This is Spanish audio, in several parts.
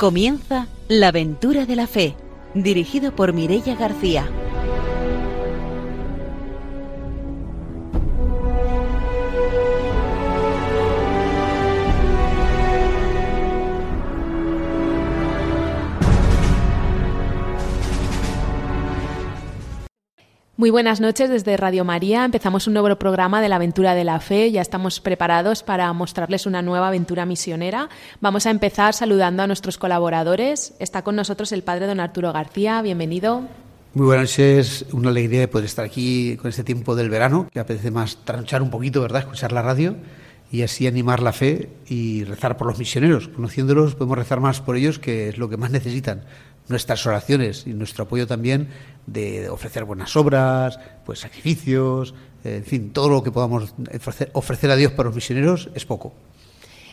Comienza La aventura de la fe, dirigido por Mirella García. Muy buenas noches desde Radio María. Empezamos un nuevo programa de la aventura de la fe. Ya estamos preparados para mostrarles una nueva aventura misionera. Vamos a empezar saludando a nuestros colaboradores. Está con nosotros el padre don Arturo García. Bienvenido. Muy buenas noches, una alegría de poder estar aquí con este tiempo del verano, que apetece más tranchar un poquito, ¿verdad? Escuchar la radio y así animar la fe y rezar por los misioneros. Conociéndolos podemos rezar más por ellos, que es lo que más necesitan nuestras oraciones y nuestro apoyo también de ofrecer buenas obras, pues sacrificios, en fin, todo lo que podamos ofrecer, a Dios para los misioneros es poco.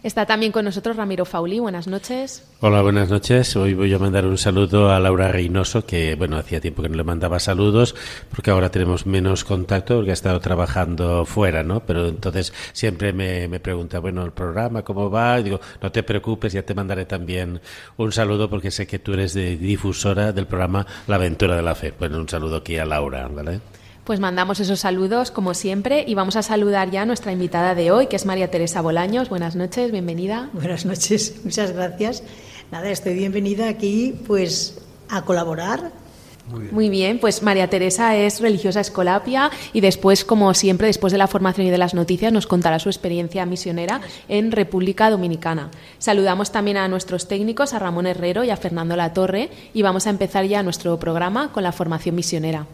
Está también con nosotros Ramiro Fauli. Buenas noches. Hola, buenas noches. Hoy voy a mandar un saludo a Laura Reynoso, que bueno, hacía tiempo que no le mandaba saludos, porque ahora tenemos menos contacto, porque ha estado trabajando fuera, ¿no? Pero entonces siempre me, me pregunta, bueno, el programa, ¿cómo va? Y digo, no te preocupes, ya te mandaré también un saludo, porque sé que tú eres de difusora del programa La Aventura de la Fe. Bueno, un saludo aquí a Laura, ¿vale? Pues mandamos esos saludos, como siempre, y vamos a saludar ya a nuestra invitada de hoy, que es María Teresa Bolaños. Buenas noches, bienvenida. Buenas noches, muchas gracias. Nada, estoy bienvenida aquí, pues, a colaborar muy bien. Muy bien. pues María Teresa es religiosa escolapia y después, como siempre, después de la formación y de las noticias, nos contará su experiencia misionera en República Dominicana. Saludamos también a nuestros técnicos, a Ramón Herrero y a Fernando Latorre, y vamos a empezar ya nuestro programa con la formación misionera.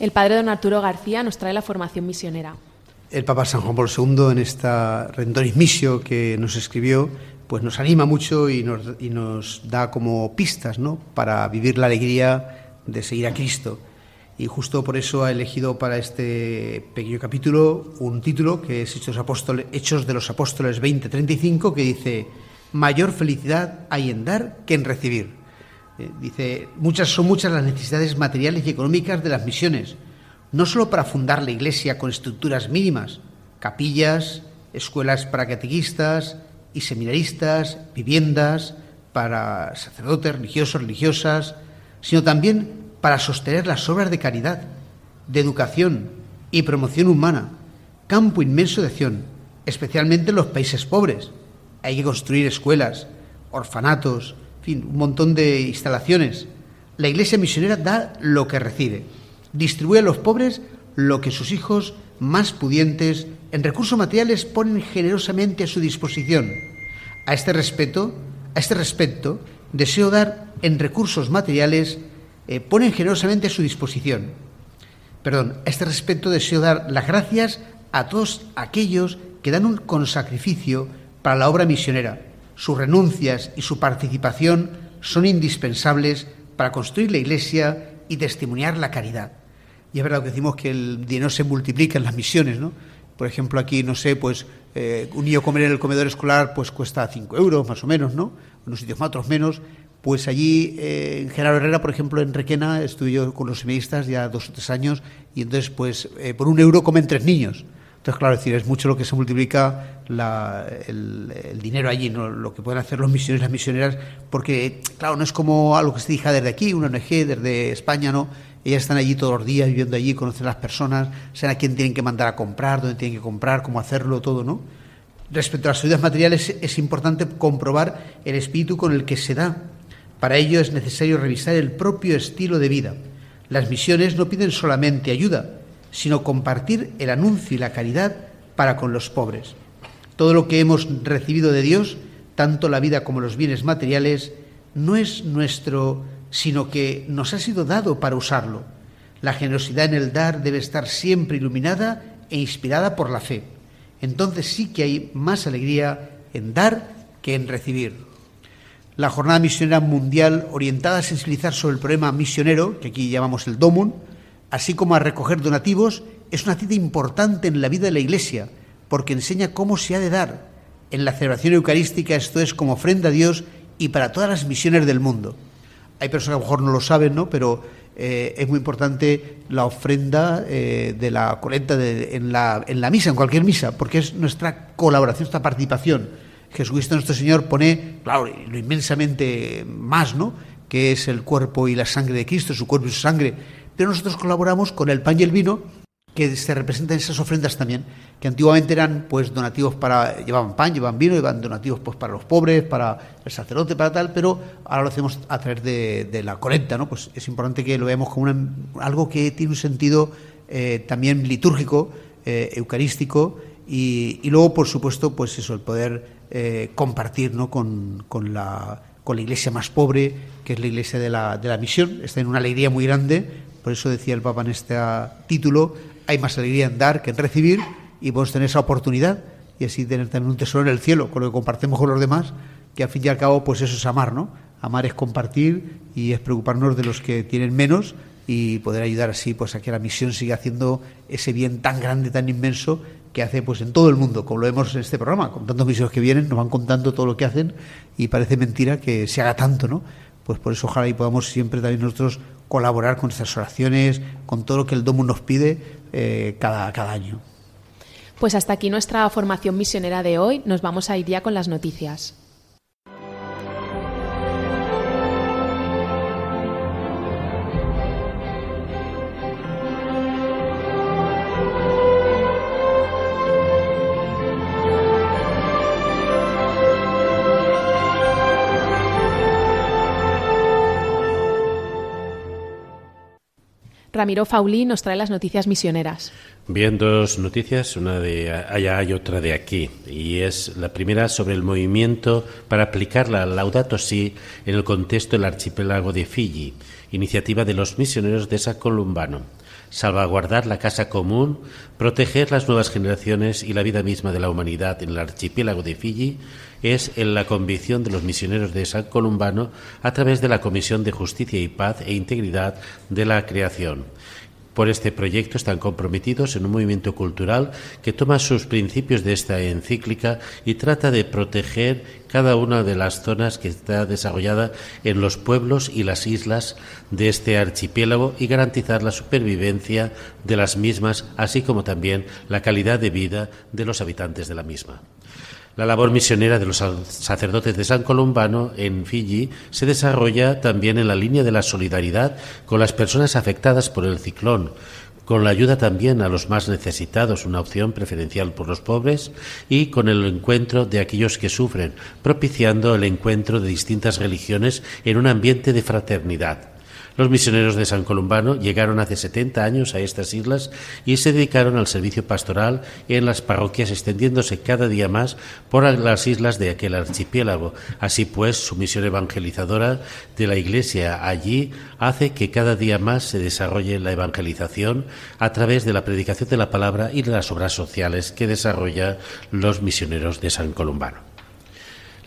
El padre don Arturo García nos trae la formación misionera. El Papa San Juan Pablo II en esta Rendoris Missio que nos escribió, pues nos anima mucho y nos, da como pistas ¿no? para vivir la alegría de seguir a Cristo. Y justo por eso ha elegido para este pequeño capítulo un título que es Hechos, Hechos de los Apóstoles 20:35, que dice, mayor felicidad hay en dar que en recibir. Eh, dice, muchas son muchas las necesidades materiales y económicas de las misiones, no solo para fundar la iglesia con estructuras mínimas, capillas, escuelas para catequistas y seminaristas, viviendas para sacerdotes, religiosos, religiosas, sino también para sostener las obras de caridad, de educación y promoción humana, campo inmenso de acción, especialmente en los países pobres. Hay que construir escuelas, orfanatos, fin, un montón de instalaciones. La iglesia misionera da lo que recibe, distribuye a los pobres lo que sus hijos más pudientes en recursos materiales ponen generosamente a su disposición. A este respecto, a este respecto, deseo dar en recursos materiales eh, ponen generosamente a su disposición. Perdón, a este respecto deseo dar las gracias a todos aquellos que dan un, con sacrificio para la obra misionera sus renuncias y su participación son indispensables para construir la Iglesia y testimoniar la caridad. Y es verdad que decimos que el dinero se multiplica en las misiones, ¿no? Por ejemplo, aquí, no sé, pues eh, un niño comer en el comedor escolar pues cuesta 5 euros más o menos, ¿no? Unos sitios más, otros menos. Pues allí, eh, en Gerardo Herrera, por ejemplo, en Requena, estuve yo con los seminaristas ya dos o tres años y entonces, pues, eh, por un euro comen tres niños. Entonces, claro, es decir, es mucho lo que se multiplica el, dinero allí, ¿no? lo que pueden hacer los misioneros y las misioneras, porque, claro, no es como algo que se diga desde aquí, una ONG, desde España, ¿no? Ellas están allí todos los días, viviendo allí, conocen a las personas, saben a quién tienen que mandar a comprar, dónde tienen que comprar, cómo hacerlo, todo, ¿no? Respecto a las ayudas materiales, es importante comprobar el espíritu con el que se da. Para ello es necesario revisar el propio estilo de vida. Las misiones no piden solamente ayuda, sino compartir el anuncio y la caridad para con los pobres. Todo lo que hemos recibido de Dios, tanto la vida como los bienes materiales, no es nuestro, sino que nos ha sido dado para usarlo. La generosidad en el dar debe estar siempre iluminada e inspirada por la fe. Entonces sí que hay más alegría en dar que en recibir. La jornada misionera mundial orientada a sensibilizar sobre el problema misionero, que aquí llamamos el DOMUN, así como a recoger donativos, es una cita importante en la vida de la Iglesia, porque enseña cómo se ha de dar, En la celebración eucarística esto es como ofrenda a Dios y para todas las misiones del mundo. Hay personas que a lo mejor no lo saben, ¿no? Pero eh, es muy importante la ofrenda eh, de la colecta en, la, en la misa, en cualquier misa, porque es nuestra colaboración, nuestra participación. Jesucristo nuestro Señor pone, claro, lo inmensamente más, ¿no? Que es el cuerpo y la sangre de Cristo, su cuerpo y su sangre. Pero nosotros colaboramos con el pan y el vino que se representan esas ofrendas también, que antiguamente eran pues donativos para, llevaban pan, llevaban vino, llevaban donativos pues para los pobres, para el sacerdote, para tal, pero ahora lo hacemos a través de, la colecta, ¿no? Pues es importante que lo veamos como algo que tiene un sentido eh, también litúrgico, eh, eucarístico, y, luego, por supuesto, pues eso, el poder eh, compartir ¿no? con, con, la, con la iglesia más pobre, que es la iglesia de la, de la misión, está en una alegría muy grande, por eso decía el Papa en este título, hay más alegría en dar que en recibir y podemos tener esa oportunidad y así tener también un tesoro en el cielo con lo que compartimos con los demás, que al fin y al cabo pues eso es amar, ¿no? Amar es compartir y es preocuparnos de los que tienen menos y poder ayudar así pues a que la misión siga haciendo ese bien tan grande, tan inmenso que hace pues en todo el mundo, como lo vemos en este programa, con tantos misiones que vienen, nos van contando todo lo que hacen y parece mentira que se haga tanto, ¿no? Pues por eso ojalá y podamos siempre también nosotros colaborar con nuestras oraciones, con todo lo que el Domo nos pide, eh, cada, cada año. Pues hasta aquí nuestra formación misionera de hoy. Nos vamos a ir ya con las noticias. Ramiro Faulí nos trae las noticias misioneras. Bien, dos noticias, una de allá y otra de aquí. Y es la primera sobre el movimiento para aplicar la Laudato Si en el contexto del archipiélago de Fiji, iniciativa de los misioneros de San Columbano salvaguardar la casa común, proteger las nuevas generaciones y la vida misma de la humanidad en el archipiélago de Fiji es en la convicción de los misioneros de San Columbano a través de la Comisión de Justicia y Paz e Integridad de la Creación. Por este proyecto están comprometidos en un movimiento cultural que toma sus principios de esta encíclica y trata de proteger cada una de las zonas que está desarrollada en los pueblos y las islas de este archipiélago y garantizar la supervivencia de las mismas, así como también la calidad de vida de los habitantes de la misma. La labor misionera de los sacerdotes de San Columbano en Fiji se desarrolla también en la línea de la solidaridad con las personas afectadas por el ciclón, con la ayuda también a los más necesitados, una opción preferencial por los pobres, y con el encuentro de aquellos que sufren, propiciando el encuentro de distintas religiones en un ambiente de fraternidad. Los misioneros de San Columbano llegaron hace 70 años a estas islas y se dedicaron al servicio pastoral en las parroquias, extendiéndose cada día más por las islas de aquel archipiélago. Así pues, su misión evangelizadora de la Iglesia allí hace que cada día más se desarrolle la evangelización a través de la predicación de la palabra y de las obras sociales que desarrolla los misioneros de San Columbano.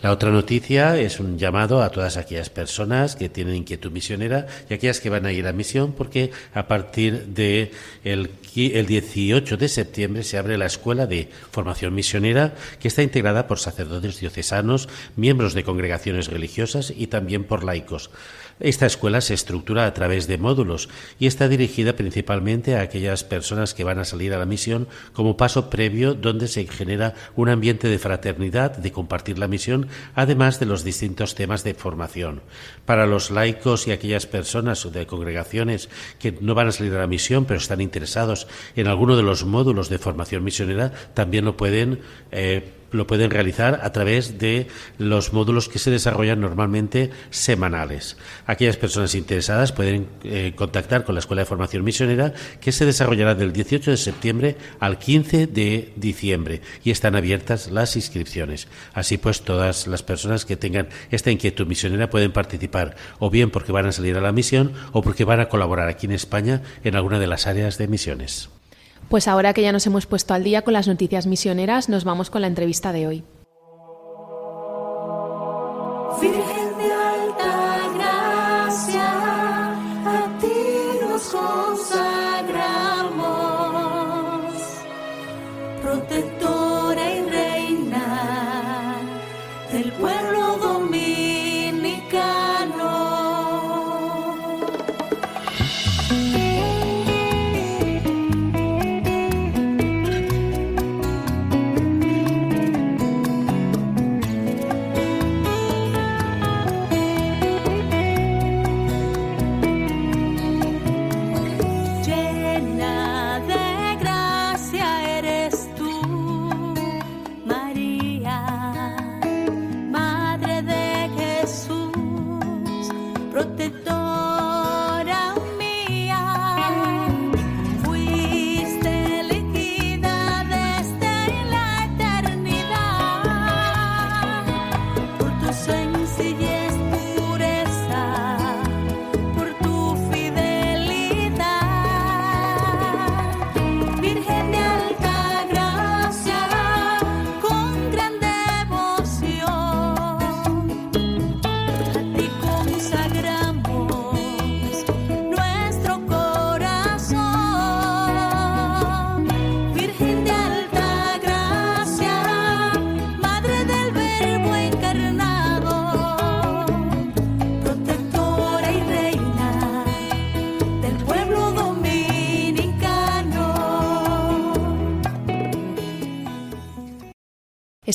La otra noticia es un llamado a todas aquellas personas que tienen inquietud misionera y aquellas que van a ir a misión porque a partir de el, 18 de septiembre se abre la Escuela de Formación Misionera que está integrada por sacerdotes diocesanos, miembros de congregaciones religiosas y también por laicos. Esta escuela se estructura a través de módulos y está dirigida principalmente a aquellas personas que van a salir a la misión como paso previo donde se genera un ambiente de fraternidad, de compartir la misión, además de los distintos temas de formación. Para los laicos y aquellas personas de congregaciones que no van a salir a la misión pero están interesados en alguno de los módulos de formación misionera, también lo pueden eh, lo pueden realizar a través de los módulos que se desarrollan normalmente semanales. Aquellas personas interesadas pueden eh, contactar con la Escuela de Formación Misionera que se desarrollará del 18 de septiembre al 15 de diciembre y están abiertas las inscripciones. Así pues, todas las personas que tengan esta inquietud misionera pueden participar o bien porque van a salir a la misión o porque van a colaborar aquí en España en alguna de las áreas de misiones. Pues ahora que ya nos hemos puesto al día con las noticias misioneras, nos vamos con la entrevista de hoy.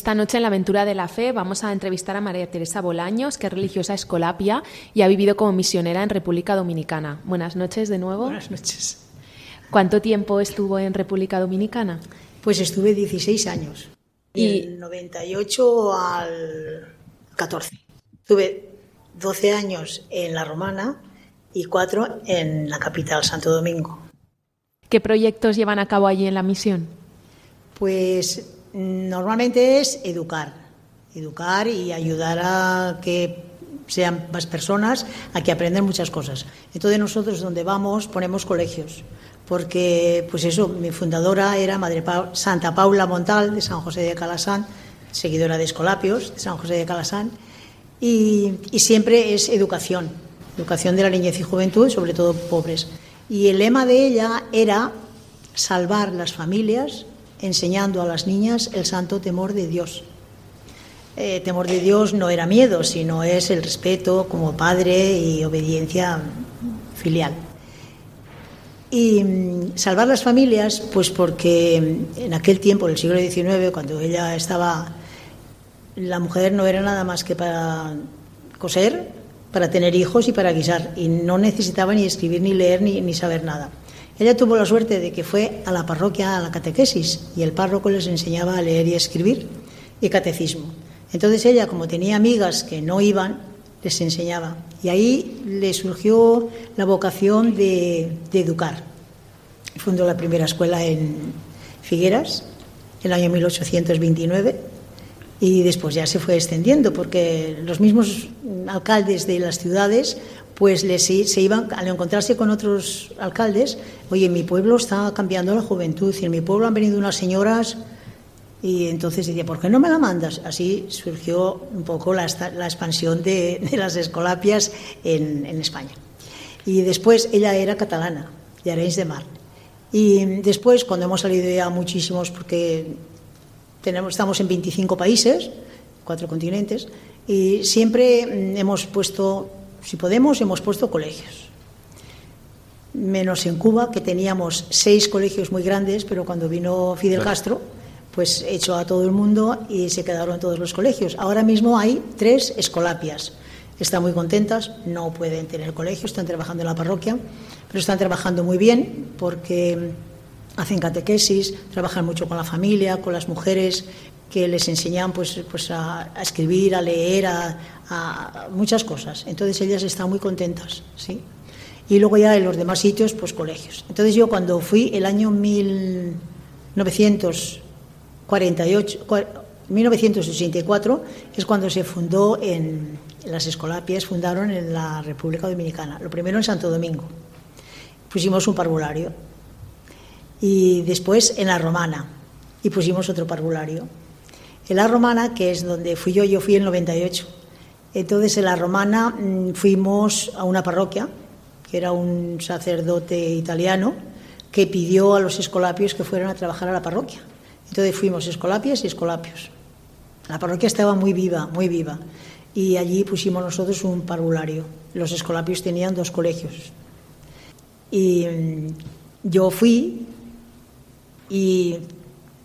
Esta noche en la Aventura de la Fe vamos a entrevistar a María Teresa Bolaños, que es religiosa escolapia y ha vivido como misionera en República Dominicana. Buenas noches de nuevo. Buenas noches. ¿Cuánto tiempo estuvo en República Dominicana? Pues estuve 16 años. Y- Y del 98 al 14. Tuve 12 años en la Romana y 4 en la capital, Santo Domingo. ¿Qué proyectos llevan a cabo allí en la misión? Pues normalmente es educar, educar y ayudar a que sean más personas a que aprendan muchas cosas. Entonces nosotros donde vamos ponemos colegios, porque pues eso, mi fundadora era Santa Paula Montal de San José de Calasán, seguidora de Escolapios de San José de Calasán, y, y siempre es educación, educación de la niñez y juventud, sobre todo pobres. Y el lema de ella era salvar las familias enseñando a las niñas el santo temor de Dios. Eh, temor de Dios no era miedo, sino es el respeto como padre y obediencia filial. Y mm, salvar las familias, pues porque en aquel tiempo, en el siglo XIX, cuando ella estaba, la mujer no era nada más que para coser, para tener hijos y para guisar, y no necesitaba ni escribir, ni leer, ni, ni saber nada. Ella tuvo la suerte de que fue a la parroquia a la catequesis y el párroco les enseñaba a leer y escribir y catecismo. Entonces ella, como tenía amigas que no iban, les enseñaba. Y ahí le surgió la vocación de, de educar. Fundó la primera escuela en Figueras, el año 1829, y después ya se fue extendiendo, porque los mismos alcaldes de las ciudades pues les, se iban al encontrarse con otros alcaldes, oye, en mi pueblo está cambiando la juventud y en mi pueblo han venido unas señoras y entonces decía, ¿por qué no me la mandas? Así surgió un poco la, la expansión de, de las escolapias en, en España. Y después ella era catalana, de Arenys de Mar. Y después, cuando hemos salido ya muchísimos, porque tenemos, estamos en 25 países, cuatro continentes, y siempre mm, hemos puesto, si podemos, hemos puesto colegios. Menos en Cuba, que teníamos seis colegios muy grandes, pero cuando vino Fidel Castro, pues echó a todo el mundo y se quedaron todos los colegios. Ahora mismo hay tres escolapias. Están muy contentas, no pueden tener colegio, están trabajando en la parroquia, pero están trabajando muy bien porque hacen catequesis, trabajan mucho con la familia, con las mujeres que les enseñan pues, pues a, a escribir, a leer, a, muchas cosas. Entonces ellas están muy contentas, ¿sí? Y luego ya en los demás sitios, pues colegios. Entonces yo cuando fui el año 1948, cua- 1964 es cuando se fundó en las escolapias, fundaron en la República Dominicana. Lo primero en Santo Domingo. Pusimos un parvulario. Y después en la Romana. Y pusimos otro parvulario. En la Romana, que es donde fui yo, yo fui en el 98. Entonces en la Romana mm, fuimos a una parroquia, que era un sacerdote italiano, que pidió a los escolapios que fueran a trabajar a la parroquia. Entonces fuimos escolapias y escolapios. La parroquia estaba muy viva, muy viva. Y allí pusimos nosotros un parvulario. Los escolapios tenían dos colegios. Y mm, yo fui y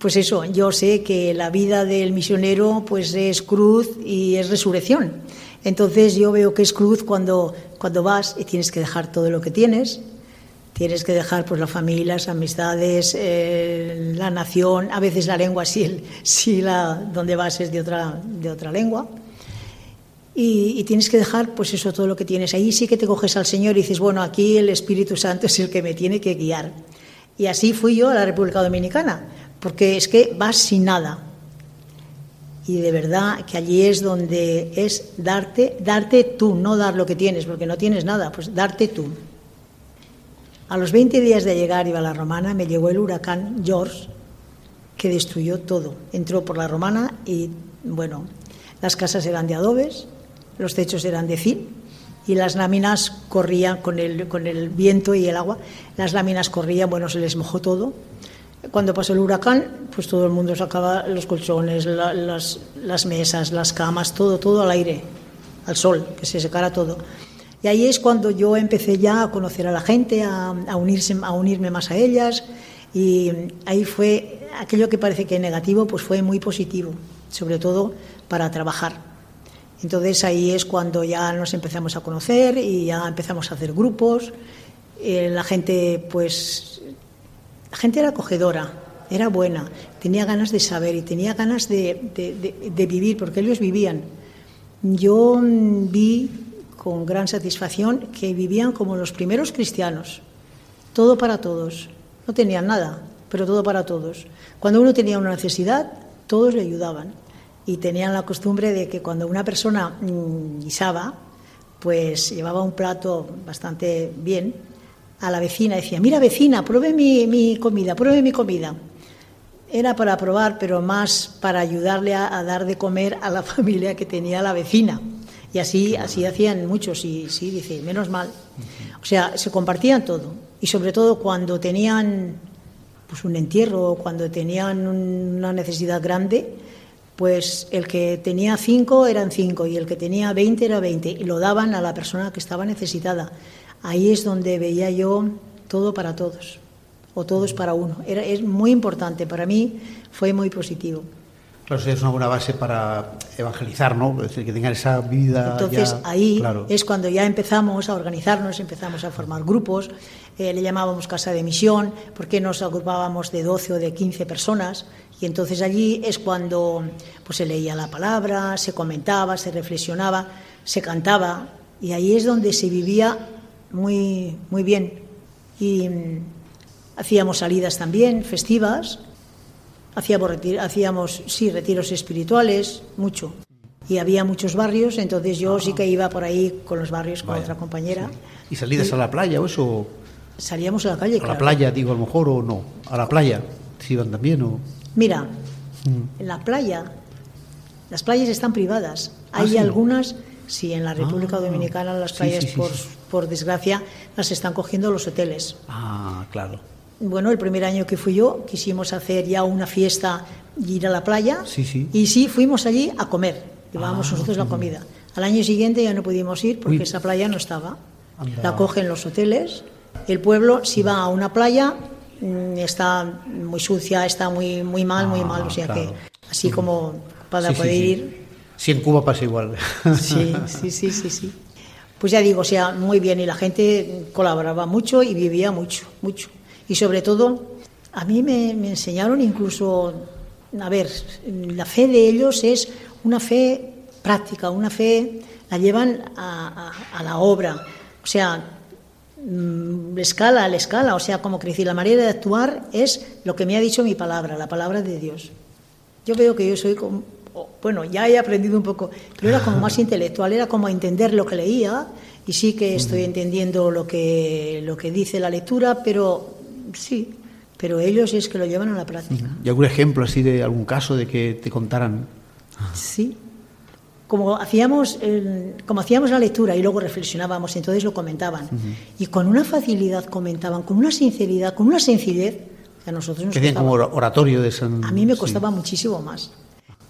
pues eso, yo sé que la vida del misionero pues es cruz y es resurrección. Entonces yo veo que es cruz cuando, cuando vas y tienes que dejar todo lo que tienes, tienes que dejar pues la familia, las amistades, eh, la nación, a veces la lengua si, si la donde vas es de otra, de otra lengua. Y, y tienes que dejar pues eso todo lo que tienes. Ahí sí que te coges al Señor y dices, bueno, aquí el Espíritu Santo es el que me tiene que guiar. Y así fui yo a la República Dominicana, porque es que vas sin nada. Y de verdad que allí es donde es darte, darte tú, no dar lo que tienes, porque no tienes nada, pues darte tú. A los 20 días de llegar iba a la Romana, me llegó el huracán George, que destruyó todo. Entró por la Romana y, bueno, las casas eran de adobes, los techos eran de zinc y las láminas corrían con el, con el viento y el agua. Las láminas corrían, bueno, se les mojó todo. Cuando pasó el huracán, pues todo el mundo sacaba los colchones, la- las, las mesas, las camas, todo, todo al aire, al sol, que se secara todo. Y ahí es cuando yo empecé ya a conocer a la gente, a, a unirse, a unirme más a ellas. Y ahí fue aquello que parece que es negativo, pues fue muy positivo. sobre todo para trabajar. Entonces ahí es cuando ya nos empezamos a conocer y ya empezamos a hacer grupos. Eh, la gente, pues, la gente era acogedora, era buena, tenía ganas de saber y tenía ganas de, de- vivir, porque ellos vivían. Yo mm, vi con gran satisfacción que vivían como los primeros cristianos, todo para todos. No tenían nada, pero todo para todos. Cuando uno tenía una necesidad, todos le ayudaban. Y tenían la costumbre de que cuando una persona mm, guisaba, pues llevaba un plato bastante bien, a la vecina decía, mira vecina, pruebe mi, mi comida, pruebe mi comida. Era para probar, pero más para ayudarle a, a dar de comer a la familia que tenía la vecina. Y así, así hacían muchos, y sí, dice, menos mal. O sea, se compartían todo. Y sobre todo cuando tenían pues, un entierro o cuando tenían un- una necesidad grande, pues el que tenía cinco eran cinco y el que tenía veinte era veinte y lo daban a la persona que estaba necesitada. Ahí es donde veía yo todo para todos o todos para uno. Era, es muy importante, para mí fue muy positivo. Claro, eso es una buena base para evangelizar, ¿no? Es decir, que tengan esa vida. Entonces ya- ahí claro. es cuando ya empezamos a organizarnos, empezamos a formar grupos, eh, le llamábamos casa de misión, porque nos agrupábamos de 12 o de 15 personas y entonces allí es cuando pues se leía la palabra, se comentaba, se reflexionaba, se cantaba y ahí es donde se vivía muy muy bien y mm, hacíamos salidas también festivas Hacíamos, hacíamos, sí, retiros espirituales, mucho. Y había muchos barrios, entonces yo sí que iba por ahí con los barrios con Vaya, otra compañera. ¿Y salidas a la playa o eso? Salíamos a la calle, ¿A la playa, digo, a lo mejor, o no? ¿A la playa? ¿Si iban también o...? Mira, Mm. en la playa, las playas están privadas. Ah, Hay ¿sí? algunas, sí, en la República Ah, Dominicana las playas, sí, por. Por desgracia, las están cogiendo los hoteles. Ah, claro. Bueno, el primer año que fui yo quisimos hacer ya una fiesta y ir a la playa. Sí, sí. Y sí, fuimos allí a comer. Llevábamos Ah, nosotros la comida. Al año siguiente ya no pudimos ir porque Uy. esa playa no estaba. Anda. La cogen los hoteles. El pueblo, si va a una playa, mm, está muy sucia, está muy, muy mal, muy Ah, mal. O sea claro. que, así como para Sí, sí, poder sí. ir, Sí, en Cuba pasa igual. Sí, sí, sí, sí, sí. Pues ya digo, o sea, muy bien y la gente colaboraba mucho y vivía mucho, mucho. Y sobre todo, a mí me, enseñaron incluso, a ver, la fe de ellos es una fe práctica, una fe, la llevan a, la obra. O sea, mm, escala, la escala, o sea, como decir, la manera de actuar es lo que me ha dicho mi palabra, la palabra de Dios. Yo veo que yo soy como, bueno, ya he aprendido un poco, pero era como más intelectual, era como entender lo que leía y sí que estoy entendiendo lo que, lo que dice la lectura, pero sí, pero ellos es que lo llevan a la práctica. ¿Y algún ejemplo así de algún caso de que te contaran? Sí. Como hacíamos, como hacíamos la lectura y luego reflexionábamos, entonces lo comentaban. Y con una facilidad comentaban, con una sinceridad, con una sencillez, que a nosotros nos Que costaba. como ora- oratorio de San... A mí me sí. costaba muchísimo más.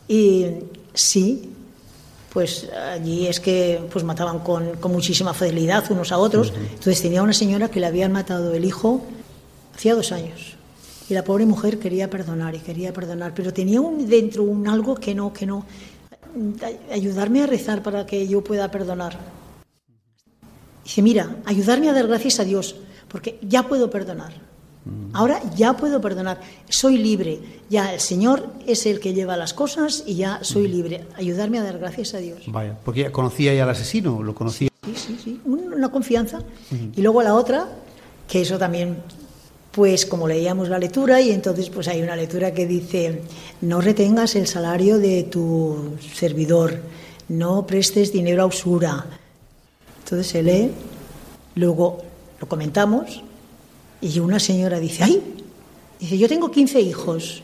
Y sí, pues allí es que pues mataban con, con muchísima facilidad unos a otros. Entonces tenía una señora que le habían matado el hijo hacía dos años. Y la pobre mujer quería perdonar y quería perdonar, pero tenía un, dentro un algo que no, que no. Ay- Ayudarme a rezar para que yo pueda perdonar. Dice, mira, ayudarme a dar gracias a Dios, porque ya puedo perdonar. Ahora ya puedo perdonar, soy libre. Ya el Señor es el que lleva las cosas y ya soy libre. Ayudarme a dar gracias a Dios. Vaya, porque ya conocía ya al asesino, lo conocía. Sí, sí, sí, un- una confianza. Y luego la otra, que eso también, pues como leíamos la lectura, y entonces pues hay una lectura que dice, no retengas el salario de tu servidor, no prestes dinero a usura. Entonces se lee, luego lo comentamos, y una señora dice, ay, dice, yo tengo 15 hijos,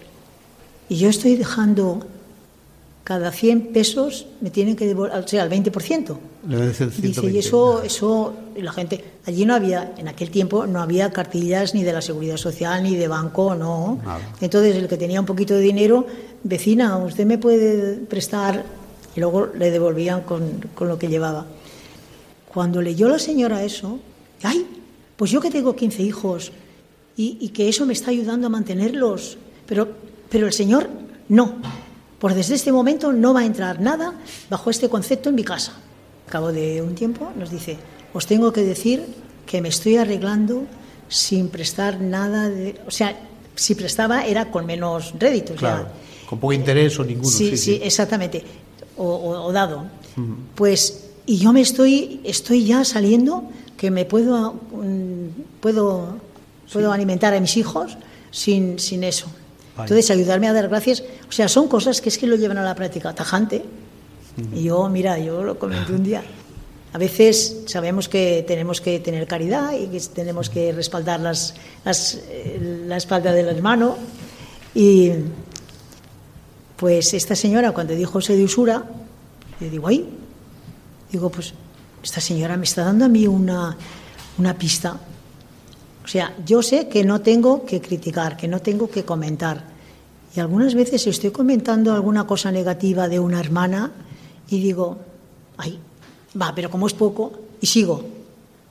y yo estoy dejando cada 100 pesos, me tienen que devolver, o sea, el 20%. Le el Dice, 120. y eso, eso, y la gente, allí no había, en aquel tiempo no había cartillas ni de la seguridad social ni de banco, no. Nada. Entonces el que tenía un poquito de dinero, vecina, usted me puede prestar, y luego le devolvían con, con lo que llevaba. Cuando leyó la señora eso, ay, pues yo que tengo 15 hijos y, y que eso me está ayudando a mantenerlos, pero, pero el Señor no. Pues desde este momento no va a entrar nada bajo este concepto en mi casa. Al cabo de un tiempo nos dice, os tengo que decir que me estoy arreglando sin prestar nada de... O sea, si prestaba era con menos réditos. Claro, ya. con poco interés o ninguno. Sí, sí, exactamente. O, o- o dado. Pues, y yo me estoy, estoy ya saliendo que me puedo, mm, puedo, puedo alimentar a mis hijos sin, sin eso. Entonces, ayudarme a dar gracias. O sea, son cosas que es que lo llevan a la práctica tajante. Y yo, mira, yo lo comenté un día. A veces sabemos que tenemos que tener caridad y que tenemos que respaldar las, las, eh, la espalda del hermano. Y pues esta señora, cuando dijo eso de usura, yo digo, ay, digo, pues esta señora me está dando a mí una, una pista. O sea, yo sé que no tengo que criticar, que no tengo que comentar. Y algunas veces estoy comentando alguna cosa negativa de una hermana y digo, ay, va, pero como es poco, y sigo.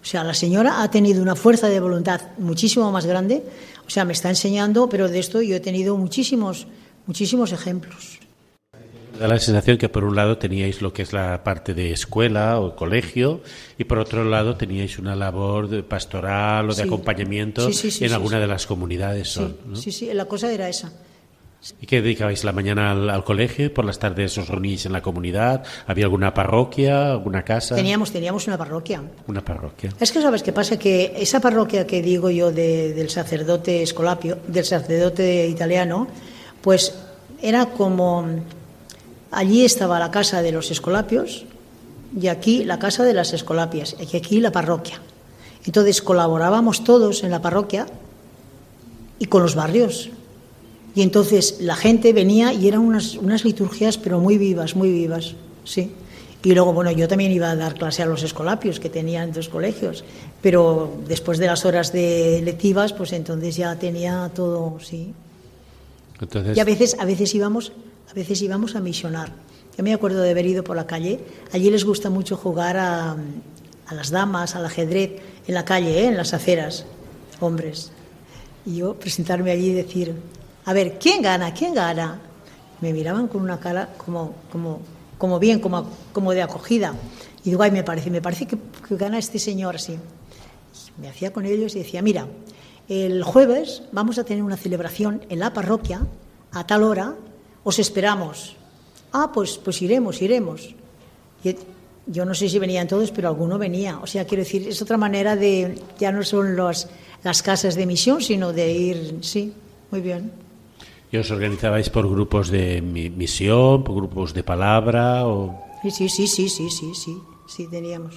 O sea, la señora ha tenido una fuerza de voluntad muchísimo más grande. O sea, me está enseñando, pero de esto yo he tenido muchísimos, muchísimos ejemplos. Da la sensación que por un lado teníais lo que es la parte de escuela o colegio y por otro lado teníais una labor de pastoral o de Sí. acompañamiento Sí, sí, sí, en alguna de las comunidades. son, sí, sí, la cosa era esa. ¿Y qué dedicabais la mañana al, al colegio? ¿Por las tardes os reuníais en la comunidad? ¿Había alguna parroquia, alguna casa? Teníamos, teníamos una parroquia. Una parroquia. Es que sabes qué pasa que esa parroquia que digo yo de- del sacerdote escolapio, del sacerdote italiano, pues era como allí estaba la casa de los escolapios y aquí la casa de las escolapias y aquí la parroquia. Entonces colaborábamos todos en la parroquia y con los barrios. Y entonces la gente venía y eran unas, unas liturgias pero muy vivas, muy vivas, sí. Y luego, bueno, yo también iba a dar clase a los escolapios que tenían dos colegios, pero después de las horas de lectivas, pues entonces ya tenía todo, sí. Entonces, Y a veces, a veces íbamos, a veces íbamos a misionar. Yo me acuerdo de haber ido por la calle. Allí les gusta mucho jugar a, las damas, al ajedrez, en la calle, ¿eh? en las aceras, hombres. Y yo presentarme allí y decir, a ver, ¿quién gana? ¿Quién gana? Me miraban con una cara como, bien, como, como de acogida. Y digo, ay, me parece, me parece que, que gana este señor así. Me hacía con ellos y decía, mira, el jueves vamos a tener una celebración en la parroquia a tal hora, os esperamos. Ah, pues, pues iremos, iremos. Y yo no sé si venían todos, pero alguno venía. O sea, quiero decir, es otra manera de, ya no son los, las casas de misión, sino de ir, sí, muy bien. ¿y os organizabais por grupos de mi- misión, por grupos de palabra o Sí, sí, sí, sí, sí, sí, sí, sí, teníamos.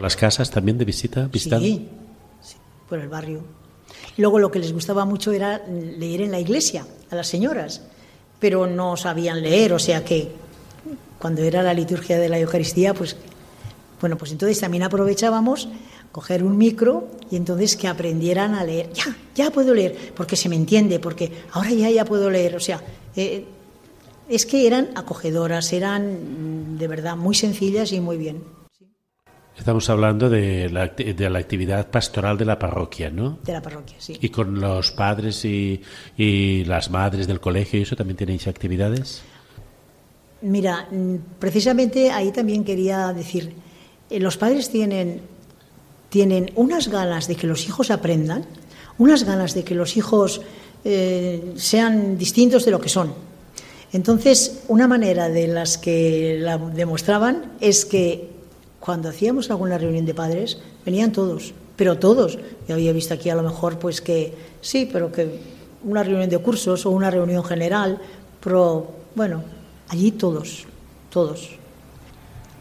las casas también de visita? visitando? Sí, sí, por el barrio. Luego lo que les gustaba mucho era leer en la iglesia a las señoras, pero no sabían leer, o sea que cuando era la liturgia de la Eucaristía, pues bueno, pues entonces también aprovechábamos coger un micro y entonces que aprendieran a leer. Ya, ya puedo leer, porque se me entiende, porque ahora ya ya puedo leer, o sea, eh, es que eran acogedoras, eran mm, de verdad muy sencillas y muy bien Estamos hablando de la, de la actividad pastoral de la parroquia, ¿no? de la parroquia, sí. ¿Y con los padres y, y las madres del colegio y eso también tenéis actividades? Mira, mm, precisamente ahí también quería decir, eh, los padres tienen, tienen unas ganas de que los hijos aprendan, unas ganas de que los hijos eh, sean distintos de lo que son. Entonces, una manera de las que la demostraban es que cuando hacíamos alguna reunión de padres, venían todos, pero todos. Yo había visto aquí a lo mejor pues que sí, pero que una reunión de cursos o una reunión general, pero bueno, allí todos, todos.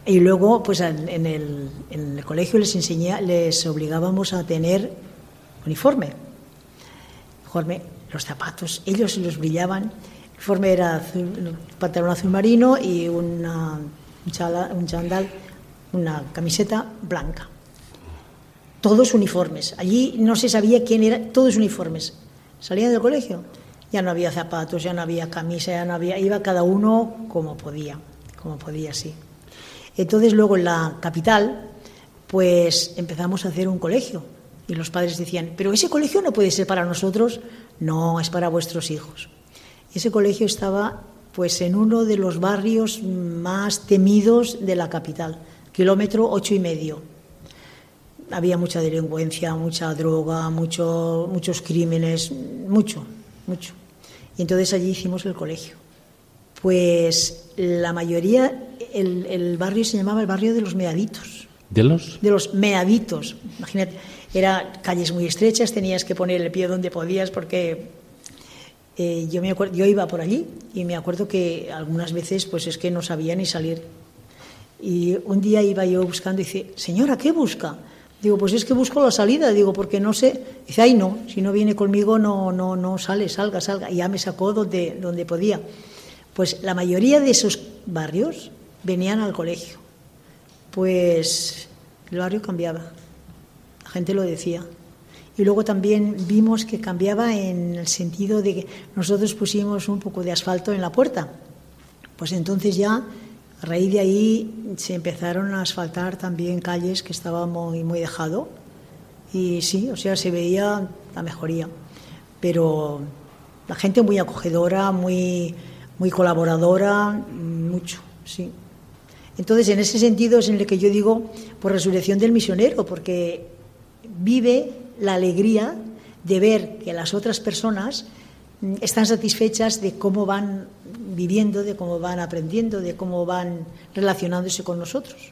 Y luego, pues en en el, en el colegio les enseñé, les obligábamos a tener uniforme. Uniforme, los zapatos, ellos los brillaban. El uniforme era azul, pantalón azul marino y una, un, chala- un chandal, una camiseta blanca. Todos uniformes. Allí no se sabía quién era, todos uniformes. Salían del colegio, ya no había zapatos, ya no había camisa, ya no había, iba cada uno como podía, como podía, sí. Entonces luego en la capital, pues empezamos a hacer un colegio y los padres decían, pero ese colegio no puede ser para nosotros, no, es para vuestros hijos. Ese colegio estaba pues en uno de los barrios más temidos de la capital, kilómetro ocho y medio. Había mucha delincuencia, mucha droga, mucho, muchos crímenes, mucho, mucho. Y entonces allí hicimos el colegio. Pues la mayoría, el, el barrio se llamaba el barrio de los meaditos. ¿De los? De los meaditos. Imagínate, eran calles muy estrechas, tenías que poner el pie donde podías porque eh, yo, me acuerdo, yo iba por allí y me acuerdo que algunas veces pues es que no sabía ni salir. Y un día iba yo buscando y dice, señora, ¿qué busca? Digo, pues es que busco la salida, digo, porque no sé. Dice, ay, no, si no viene conmigo no, no, no sale, salga, salga. Y ya me sacó donde, donde podía. Pues la mayoría de esos barrios venían al colegio. Pues el barrio cambiaba, la gente lo decía. Y luego también vimos que cambiaba en el sentido de que nosotros pusimos un poco de asfalto en la puerta. Pues entonces ya, a raíz de ahí, se empezaron a asfaltar también calles que estaban muy, muy dejado. Y sí, o sea, se veía la mejoría. Pero la gente muy acogedora, muy, muy colaboradora, mucho, sí. Entonces, en ese sentido es en el que yo digo por resurrección del misionero, porque vive la alegría de ver que las otras personas mm, están satisfechas de cómo van viviendo, de cómo van aprendiendo, de cómo van relacionándose con nosotros.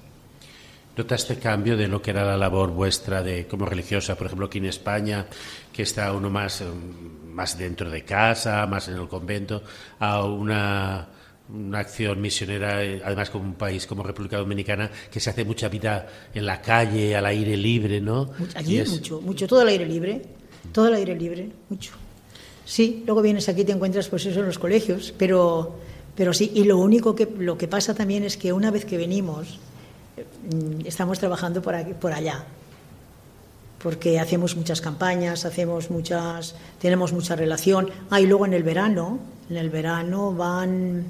¿Notaste cambio de lo que era la labor vuestra de como religiosa, por ejemplo, aquí en España, que está uno más, eh, más dentro de casa, más en el convento, a una, una acción misionera, eh, además como un país como República Dominicana, que se hace mucha vida en la calle, al aire libre, ¿no? Allí es- mucho, mucho, todo el aire libre, todo el aire libre, mucho. Sí, luego vienes aquí y te encuentras pues eso en los colegios, pero, pero sí, y lo único que, lo que pasa también es que una vez que venimos, mm, estamos trabajando por, aquí, por allá, porque hacemos muchas campañas, hacemos muchas, tenemos mucha relación. Ah, y luego en el verano, en el verano van,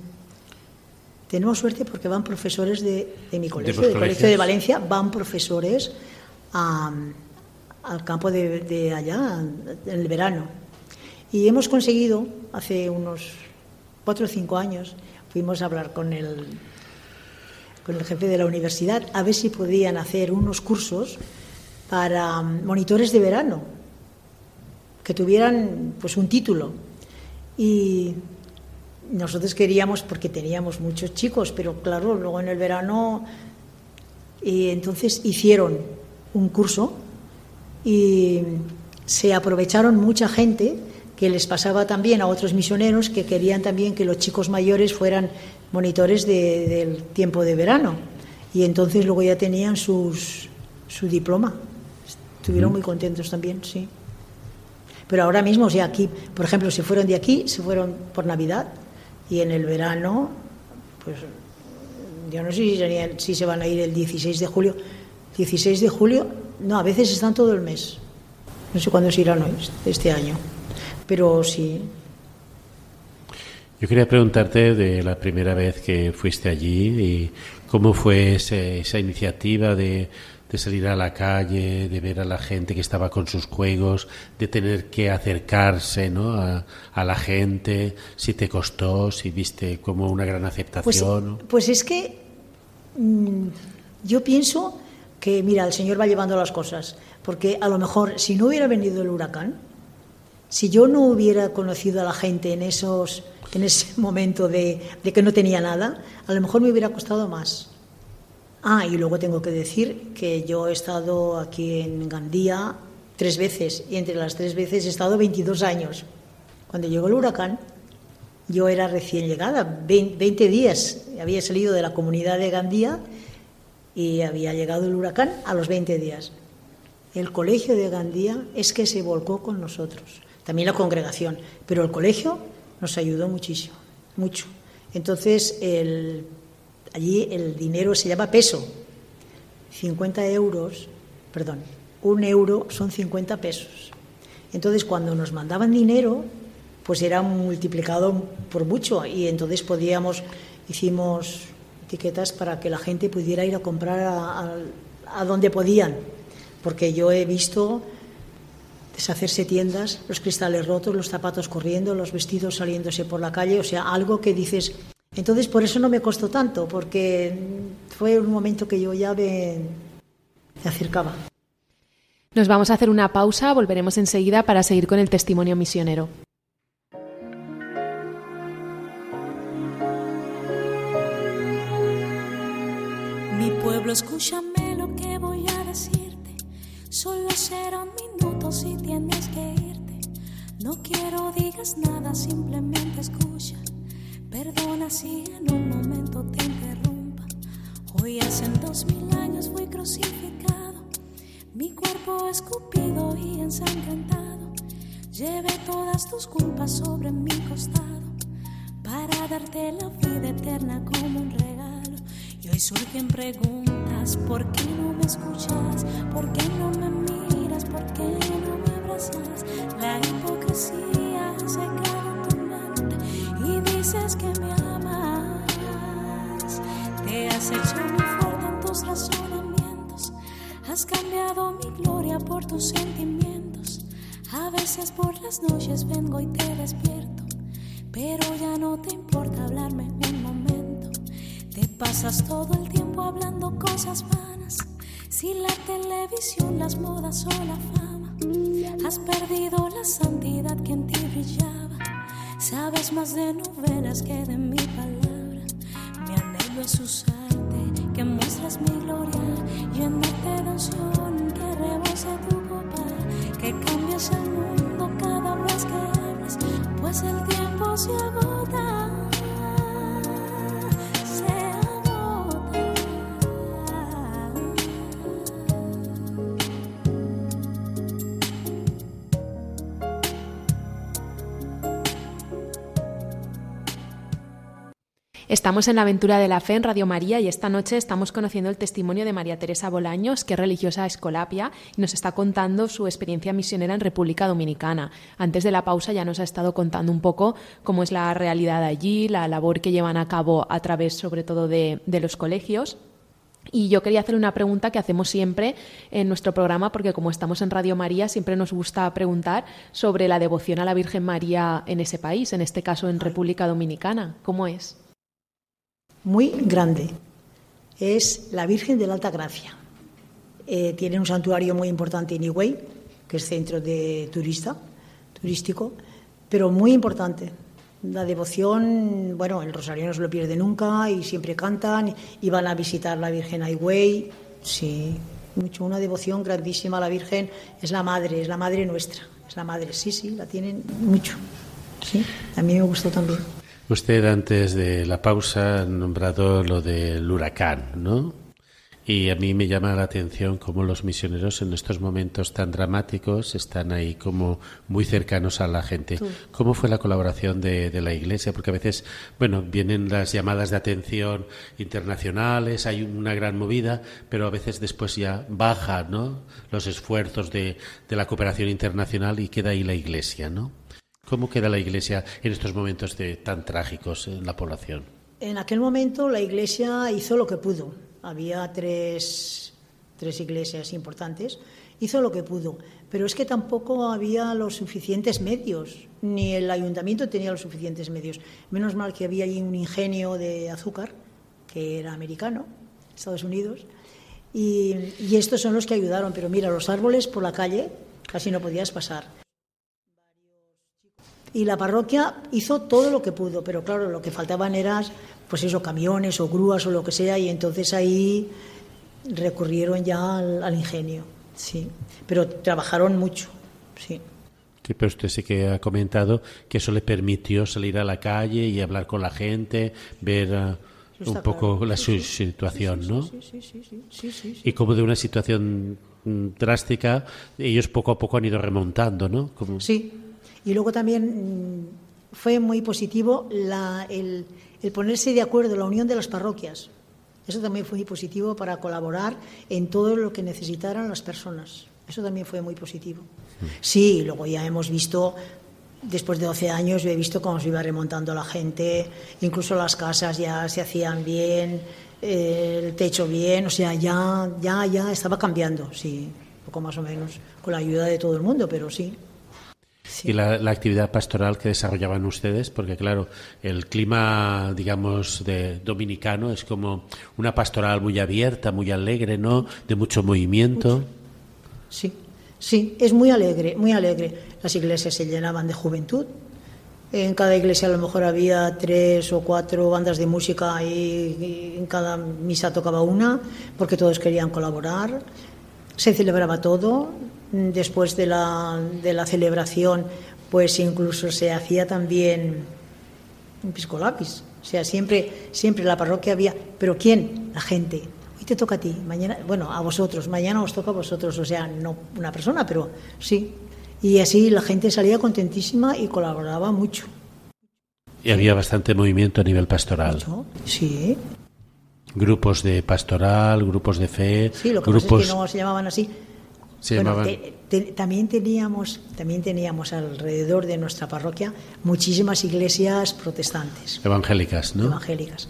tenemos suerte porque van profesores de, de mi colegio, los del colegio de Valencia, van profesores a- al campo de, de allá en el verano. Y hemos conseguido, hace unos cuatro o cinco años, fuimos a hablar con el, con el jefe de la universidad a ver si podían hacer unos cursos para mm, monitores de verano, que tuvieran pues un título. Y nosotros queríamos, porque teníamos muchos chicos, pero claro, luego en el verano, y entonces hicieron un curso y se aprovecharon mucha gente que les pasaba también a otros misioneros que querían también que los chicos mayores fueran monitores de- del tiempo de verano. Y entonces luego ya tenían sus, su diploma. Estuvieron muy contentos también, sí. Pero ahora mismo, o sea, aquí, por ejemplo, se fueron de aquí, se fueron por Navidad y en el verano, pues yo no sé si, serían- si se van a ir el 16 de julio. 16 de julio, no, a veces están todo el mes. No sé cuándo se irán hoy, este año. Pero sí, Yo quería preguntarte de la primera vez que fuiste allí y cómo fue ese- esa iniciativa de, de salir a la calle, de ver a la gente que estaba con sus juegos, de tener que acercarse ¿no? a, a la gente, si te costó, si viste como una gran Pues, aceptación. ¿no? pues es que mm, yo pienso que, mira, el Señor va llevando las cosas, porque a lo mejor si no hubiera venido el huracán, si yo no hubiera conocido a la gente en, esos, en ese momento de, de que no tenía nada, a lo mejor me hubiera costado más. Ah, y luego tengo que decir que yo he estado aquí en Gandía tres veces, y entre las tres veces he estado 22 años. Cuando llegó el huracán, yo era recién llegada, 20 20 días. Había salido de la comunidad de Gandía y había llegado el huracán a los 20 días. El colegio de Gandía es que se volcó con nosotros, también la congregación, pero el colegio nos ayudó muchísimo, mucho. Entonces, el- allí el dinero se llama peso, 50 euros, perdón, un euro son 50 pesos. Entonces, cuando nos mandaban dinero, pues era multiplicado por mucho y entonces podíamos, hicimos etiquetas para que la gente pudiera ir a comprar a, a- a donde podían, porque yo he visto deshacerse tiendas, los cristales rotos, los zapatos corriendo, los vestidos saliéndose por la calle, o sea, algo que dices... Entonces, por eso no me costó tanto, porque fue un momento que yo ya me, me acercaba. Nos vamos a hacer una pausa, volveremos enseguida para seguir con el testimonio misionero. Mi pueblo, escúchame será un minuto si tienes que irte. No quiero digas nada, simplemente escucha. Perdona si en un momento te interrumpa. Hoy hace dos mil años fui crucificado. Mi cuerpo escupido y ensangrentado. Llevé todas tus culpas sobre mi costado para darte la vida eterna como un regalo. Y hoy surgen preguntas, ¿por qué no me escuchas? ¿Por qué no me? ¿Por qué no me abrazas? La hipocresía tu mente y dices que me amas. Te has hecho muy fuerte en tus razonamientos, has cambiado mi gloria por tus sentimientos. A veces por las noches vengo y te despierto, pero ya no te importa hablarme un momento. Te pasas todo el tiempo hablando cosas vanas. Si la televisión, las modas o la fama, has perdido la santidad que en ti brillaba. Sabes más de novelas que de mi palabra. Mi anhelo es usarte, que muestras mi gloria, llenarte de unción, que rebose tu copa, que cambies el mundo cada vez que hablas, pues el tiempo se agota. Estamos en la aventura de la fe en Radio María y esta noche estamos conociendo el testimonio de María Teresa Bolaños, que es religiosa escolapia y nos está contando su experiencia misionera en República Dominicana. Antes de la pausa ya nos ha estado contando un poco cómo es la realidad allí, la labor que llevan a cabo a través sobre todo de, de los colegios. Y yo quería hacer una pregunta que hacemos siempre en nuestro programa, porque como estamos en Radio María, siempre nos gusta preguntar sobre la devoción a la Virgen María en ese país, en este caso en República Dominicana. ¿Cómo es? Muy grande. Es la Virgen de la Alta Gracia. Eh, tiene un santuario muy importante en Higüey, que es centro de turista, turístico, pero muy importante. La devoción, bueno, el rosario no se lo pierde nunca y siempre cantan y van a visitar la Virgen a Higüey. Sí, mucho, una devoción grandísima a la Virgen. Es la madre, es la madre nuestra. Es la madre, sí, sí, la tienen mucho. Sí, a mí me gustó también. Usted antes de la pausa ha nombrado lo del huracán, ¿no? Y a mí me llama la atención cómo los misioneros en estos momentos tan dramáticos están ahí como muy cercanos a la gente. ¿Cómo fue la colaboración de, de la Iglesia? Porque a veces, bueno, vienen las llamadas de atención internacionales, hay una gran movida, pero a veces después ya bajan, ¿no? Los esfuerzos de, de la cooperación internacional y queda ahí la Iglesia, ¿no? ¿Cómo queda la Iglesia en estos momentos tan trágicos en la población? En aquel momento la Iglesia hizo lo que pudo. Había tres, tres iglesias importantes. Hizo lo que pudo. Pero es que tampoco había los suficientes medios. Ni el ayuntamiento tenía los suficientes medios. Menos mal que había allí un ingenio de azúcar, que era americano, Estados Unidos. Y estos son los que ayudaron. Pero mira, los árboles por la calle casi no podías pasar. Y la parroquia hizo todo lo que pudo, pero claro, lo que faltaban eran, pues eso, camiones o grúas o lo que sea, y entonces ahí recurrieron ya al, al ingenio, sí. Pero trabajaron mucho, sí. Sí, pero usted sí que ha comentado que eso le permitió salir a la calle y hablar con la gente, ver uh, Eso un poco claro. la Sí, situación, ¿no? sí. Y como de una situación mm, drástica, ellos poco a poco han ido remontando, ¿no? Como... Sí, y luego también mm, fue muy positivo la- el, ponerse de acuerdo, la unión de las parroquias. Eso también fue muy positivo para colaborar en todo lo que necesitaran las personas. Eso también fue muy positivo. Sí, luego ya hemos visto, después de 12 años, yo he visto cómo se iba remontando la gente, incluso las casas ya se hacían bien, el techo bien, o sea, ya, ya, ya estaba cambiando, sí, poco más o menos, con la ayuda de todo el mundo, pero sí. Y la, actividad pastoral que desarrollaban ustedes, porque claro, el clima, digamos, de dominicano es como una pastoral muy abierta, muy alegre, ¿no? De mucho movimiento. Sí, sí, es muy alegre, muy alegre. Las iglesias se llenaban de juventud. En cada iglesia a lo mejor había tres o cuatro bandas de música y en cada misa tocaba una, porque todos querían colaborar. Se celebraba todo, Después de la, de la celebración, pues incluso se hacía también un pisco lápiz. O sea, siempre, siempre la parroquia había. ¿Pero quién? La gente. Hoy te toca a ti, mañana, bueno, a vosotros, mañana os toca a vosotros. O sea, no una persona, pero sí. Y así la gente salía contentísima y colaboraba mucho. Y había bastante movimiento a nivel pastoral. Sí. Grupos de pastoral, grupos de fe. Sí, lo que grupos... es que no se llamaban así también, teníamos, también teníamos alrededor de nuestra parroquia muchísimas iglesias protestantes. Evangélicas, ¿no? Evangélicas.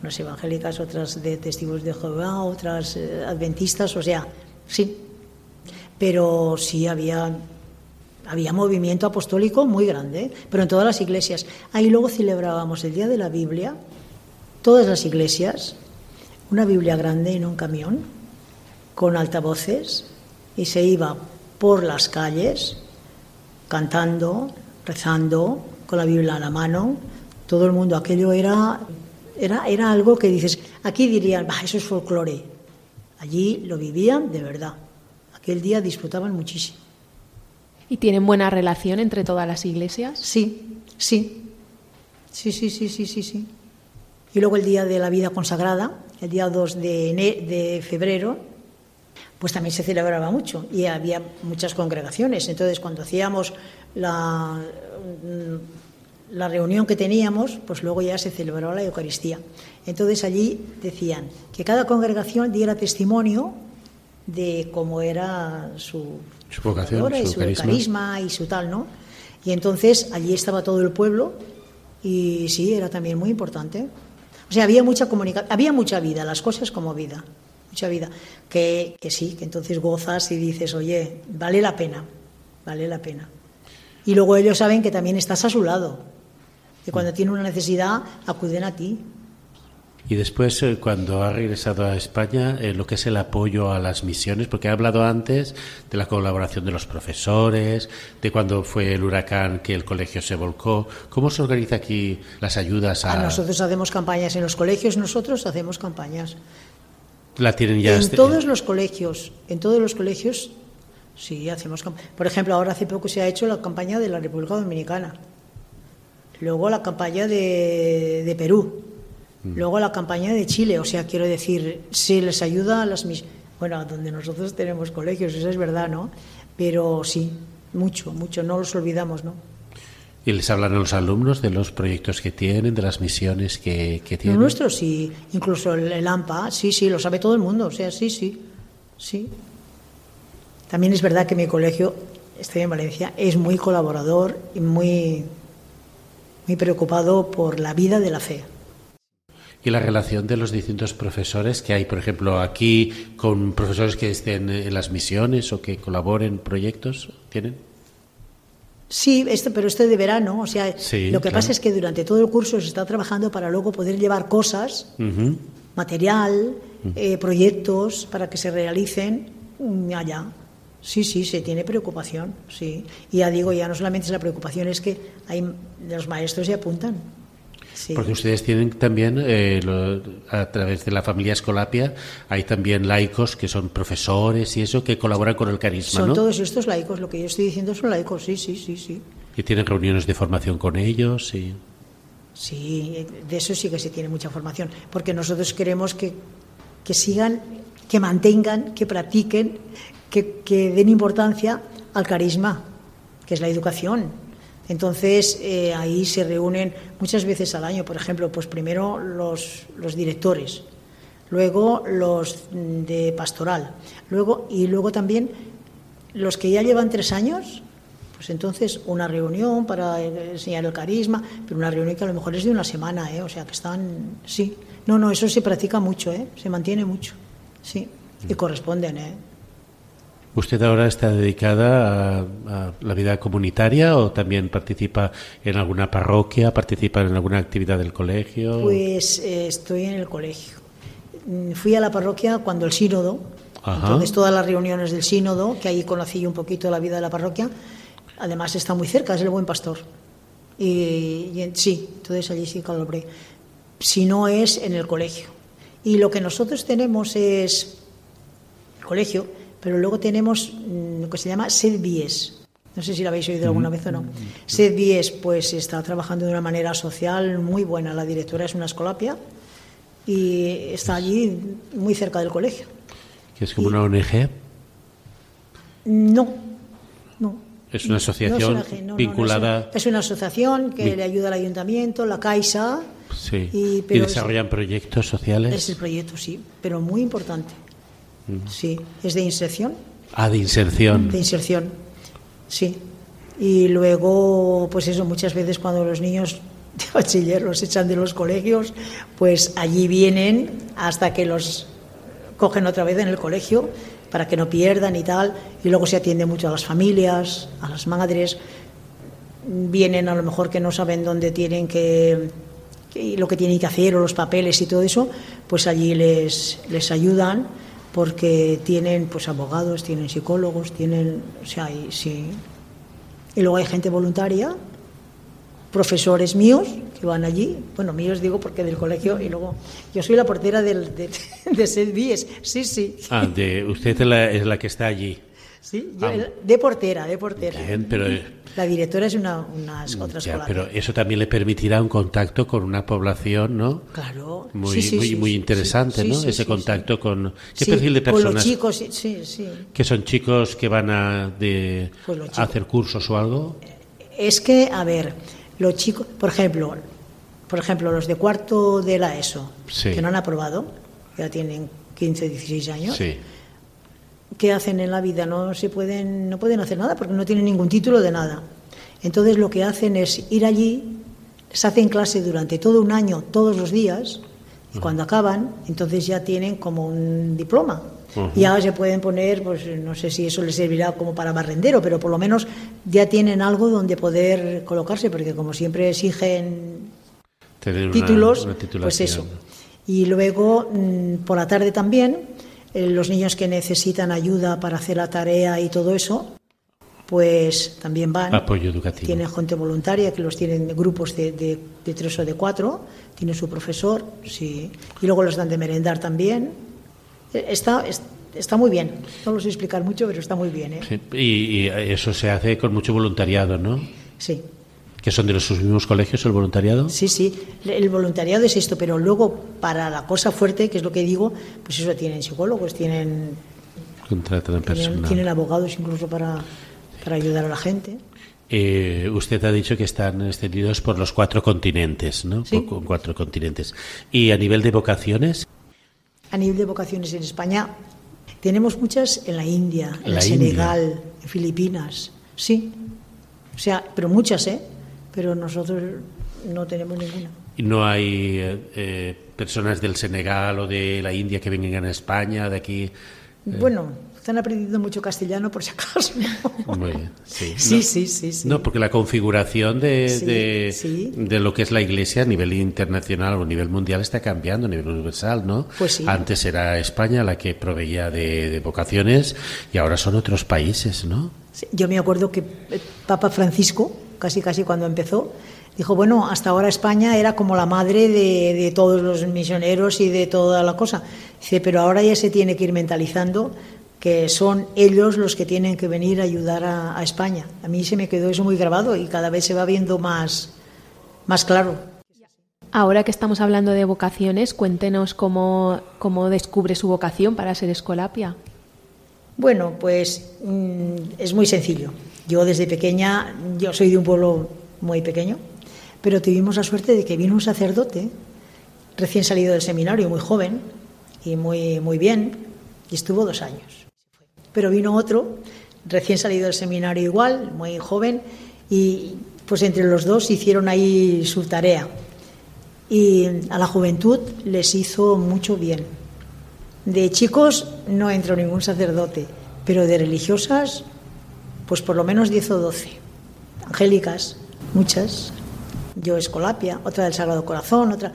Unas evangélicas, otras de testigos de Jehová, otras eh, adventistas, o sea, sí. Pero sí había, había movimiento apostólico muy grande, pero en todas las iglesias. Ahí luego celebrábamos el Día de la Biblia, todas las iglesias, una Biblia grande en un camión, con altavoces y se iba por las calles cantando, rezando, con la Biblia a la mano. Todo el mundo, aquello era, era, era algo que dices, aquí dirían, eso es folclore. Allí lo vivían de verdad. Aquel día disfrutaban muchísimo. ¿Y tienen buena relación entre todas las iglesias? Sí, sí. Sí, sí, sí, sí, sí, sí. Y luego el día de la vida consagrada, el día 2 de, de febrero, pues también se celebraba mucho y había muchas congregaciones. Entonces, cuando hacíamos la, la reunión que teníamos, pues luego ya se celebraba la Eucaristía. Entonces allí decían que cada congregación diera testimonio de cómo era su, su vocación, y su carisma. y su tal, ¿no? Y entonces allí estaba todo el pueblo y sí, era también muy importante. O sea, había mucha comunicación, había mucha vida, las cosas como vida mucha vida, que, que sí, que entonces gozas y dices, oye, vale la pena, vale la pena. Y luego ellos saben que también estás a su lado, que cuando tienen una necesidad acuden a ti. Y después, eh, cuando ha regresado a España, eh, lo que es el apoyo a las misiones, porque ha hablado antes de la colaboración de los profesores, de cuando fue el huracán que el colegio se volcó. ¿Cómo se organiza aquí las ayudas a.? a nosotros hacemos campañas en los colegios, nosotros hacemos campañas. La tienen ya. En este- todos los colegios, en todos los colegios, sí, hacemos. Por ejemplo, ahora hace poco se ha hecho la campaña de la República Dominicana. Luego la campaña de, Perú. Mm. Luego la campaña de Chile. O sea, quiero decir, se les ayuda a las misiones. Bueno, donde nosotros tenemos colegios, eso es verdad, ¿no? Pero sí, mucho, mucho, no los olvidamos, ¿no? ¿Y les hablan a los alumnos de los proyectos que tienen, de las misiones que, tienen? Los nuestros sí, incluso el, AMPA, sí, sí, lo sabe todo el mundo, o sea, sí, sí, sí. También es verdad que mi colegio, estoy en Valencia, es muy colaborador y muy, muy preocupado por la vida de la fe. ¿Y la relación de los distintos profesores que hay, por ejemplo, aquí con profesores que estén en las misiones o que colaboren en proyectos? ¿Tienen? Sí, esto, pero esto de verano, o sea, lo que pasa es que durante todo el curso se está trabajando para luego poder llevar cosas, material, eh, proyectos para que se realicen allá. Sí, sí, se tiene preocupación, sí. Y ya digo, ya no solamente es la preocupación, es que hay, los maestros se apuntan. Porque ustedes tienen también, eh, a través de la familia Escolapia, hay también laicos que son profesores y eso, que colaboran con el carisma, Son todos estos laicos, lo que yo estoy diciendo son laicos, sí, sí, sí, sí. Y tienen reuniones de formación con ellos, sí. Sí, de eso sí que se tiene mucha formación, porque nosotros queremos que, que sigan, que mantengan, que practiquen, que, que den importancia al carisma, que es la educación entonces, eh, ahí se reúnen muchas veces al año, por ejemplo, pues primero los, los directores, luego los de pastoral, luego, y luego también los que ya llevan tres años, pues entonces una reunión para enseñar el carisma, pero una reunión que a lo mejor es de una semana, ¿eh? o sea que están, sí, no, no, eso se practica mucho, ¿eh? se mantiene mucho, sí, y corresponden, ¿eh? ¿Usted ahora está dedicada a, la vida comunitaria o también participa en alguna parroquia, participa en alguna actividad del colegio? Pues eh, estoy en el colegio. Mm, fui a la parroquia cuando el sínodo, entonces todas las reuniones del sínodo, que ahí conocí un poquito la vida de la parroquia, además está muy cerca, es el buen pastor. Y, sí, entonces allí sí colaboré. Si no es en el colegio. Y lo que nosotros tenemos es el colegio, pero luego tenemos mm, lo que se llama SEDBIES. No sé si lo habéis oído alguna vez o no. SEDBIES pues está trabajando de una manera social muy buena. La directora es una escolapia y está allí muy cerca del colegio. ¿Que es como una ONG? No, no. Es una asociación vinculada. es, una, asociación que le ayuda al ayuntamiento, la Caixa. Sí. Y, desarrollan proyectos sociales. Es el proyecto, sí, pero muy importante. Sí, es de inserción. Ah, de inserción. De inserción, sí. Y luego, pues eso, muchas veces cuando los niños de bachiller los echan de los colegios, pues allí vienen hasta que los cogen otra vez en el colegio para que no pierdan y tal. Y luego se atiende mucho a las familias, a las madres. Vienen a lo mejor que no saben dónde tienen que, lo que tienen que hacer o los papeles y todo eso, pues allí les, les ayudan porque tienen pues abogados, tienen psicólogos, tienen, o sea, y, sí. Y luego hay gente voluntaria, profesores míos que van allí, bueno, míos digo porque del colegio, y luego yo soy la portera del, de, de sí, sí. Ah, de, usted es la, es la que está allí. Sí, yo, de portera, de portera. Bien, pero la directora es una, unas otras ya, Pero eso también le permitirá un contacto con una población, ¿no? Claro. Muy, muy, muy interesante, ¿no? Ese contacto con... ¿Qué perfil de personas? Con los chicos, sí, sí. ¿Que son chicos que van a, de, hacer cursos o algo? Es que, a ver, los chicos, por ejemplo, por ejemplo, los de cuarto de la ESO, que no han aprobado, ya tienen 15, 16 años, sí. ¿Qué hacen en la vida? No se pueden, no pueden hacer nada porque no tienen ningún título de nada. Entonces lo que hacen es ir allí, se hacen clase durante todo un año, todos los días, y cuando acaban, entonces ya tienen como un diploma. Y ahora se pueden poner, pues no sé si eso les servirá como para barrendero, pero por lo menos ya tienen algo donde poder colocarse, porque como siempre exigen títulos, pues eso. Y luego, mm, por la tarde también, eh, los niños que necesitan ayuda para hacer la tarea y todo eso, pues también van. Apoyo educativo. Tienen gente voluntaria que los tienen grupos de, de, tres o de cuatro, tiene su profesor, sí. Y luego los dan de merendar también. Eh, está, está muy bien. No lo sé explicar mucho, pero está muy bien. ¿eh? y, eso se hace con mucho voluntariado, ¿no? Sí. ¿Que son de los mismos colegios el voluntariado? Sí, sí, el voluntariado es esto, pero luego para la cosa fuerte, que es lo que digo, pues eso tienen psicólogos, tienen, tienen, tienen abogados incluso para, para ayudar a la gente. Eh, usted ha dicho que están extendidos por los cuatro continentes, ¿no? ¿Sí? Por, cuatro continentes. ¿Y a nivel de vocaciones? A nivel de vocaciones en España tenemos muchas en la India, en, la Senegal, en Filipinas, sí. O sea, pero muchas, ¿eh? Pero nosotros no tenemos ninguna. ¿Y no hay eh, eh, personas del Senegal o de la India que vengan a España, de aquí? Eh? Bueno, están aprendiendo mucho castellano por si acaso. Muy bien, sí. Sí, sí, sí, No, porque la configuración de, de, lo que es la Iglesia a nivel internacional o a nivel mundial está cambiando, a nivel universal, ¿no? Pues Antes era España la que proveía de, vocaciones y ahora son otros países, ¿no? Yo me acuerdo que Papa Francisco casi casi cuando empezó, dijo, bueno, hasta ahora España era como la madre de, todos los misioneros y de toda la cosa. Dice, pero ahora ya se tiene que ir mentalizando que son ellos los que tienen que venir a ayudar a, España. A mí se me quedó eso muy grabado y cada vez se va viendo más, más claro. Ahora que estamos hablando de vocaciones, cuéntenos cómo, cómo descubre su vocación para ser escolapia. Bueno, pues mm, es muy sencillo. Yo desde pequeña, yo soy de un pueblo muy pequeño, pero tuvimos la suerte de que vino un sacerdote recién salido del seminario, muy joven y muy, muy bien, y estuvo dos años. Pero vino otro, recién salido del seminario igual, muy joven, y pues entre los dos hicieron ahí su tarea. Y a la juventud les hizo mucho bien. De chicos no entró ningún sacerdote, pero de religiosas, pues por lo menos 10 o 12. Angélicas, muchas. Yo Escolapia, otra del Sagrado Corazón, otra,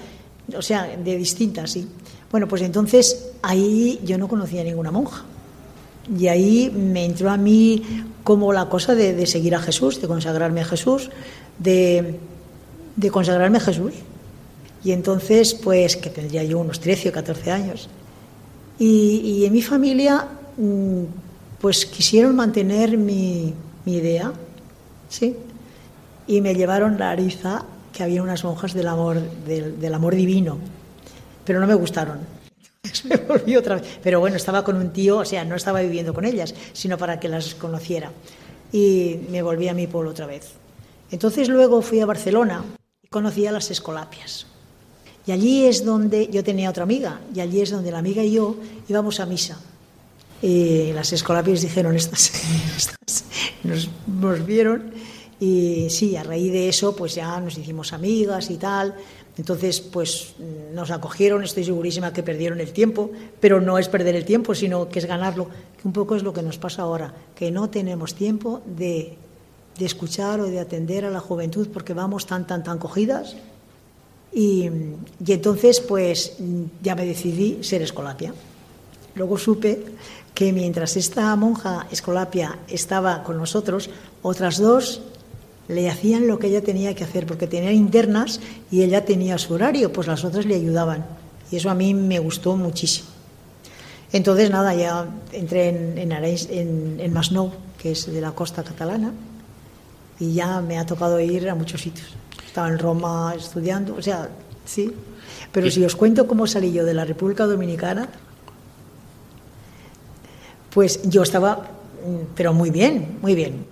o sea, de distintas, sí. Bueno, pues entonces ahí yo no conocía ninguna monja. Y ahí me entró a mí como la cosa de, seguir a Jesús, de consagrarme a Jesús, de, de consagrarme a Jesús. Y entonces, pues, que tendría yo unos 13 o 14 años. Y, en mi familia, mm, pues quisieron mantener mi, idea, ¿sí? Y me llevaron la ariza, que había unas monjas del amor, del, amor divino, pero no me gustaron. me volví otra vez. Pero bueno, estaba con un tío, o sea, no estaba viviendo con ellas, sino para que las conociera. Y me volví a mi pueblo otra vez. Entonces luego fui a Barcelona y conocí a las escolapias. Y allí es donde yo tenía otra amiga, y allí es donde la amiga y yo íbamos a misa. Y las escolapias dijeron, estas, nos, vieron, y sí, a raíz de eso, pues ya nos hicimos amigas y tal. Entonces, pues nos acogieron, estoy segurísima que perdieron el tiempo, pero no es perder el tiempo, sino que es ganarlo, que un poco es lo que nos pasa ahora, que no tenemos tiempo de, de escuchar o de atender a la juventud porque vamos tan, tan, tan cogidas y, entonces, pues ya me decidí ser escolapia. Luego supe que mientras esta monja escolapia estaba con nosotros, otras dos le hacían lo que ella tenía que hacer, porque tenía internas y ella tenía su horario, pues las otras le ayudaban. Y eso a mí me gustó muchísimo. Entonces, nada, ya entré en, en, en Masnou, que es de la costa catalana, y ya me ha tocado ir a muchos sitios estaba en Roma estudiando, o sea, sí. Pero si os cuento cómo salí yo de la República Dominicana, pues yo estaba, mm, pero muy bien, muy bien.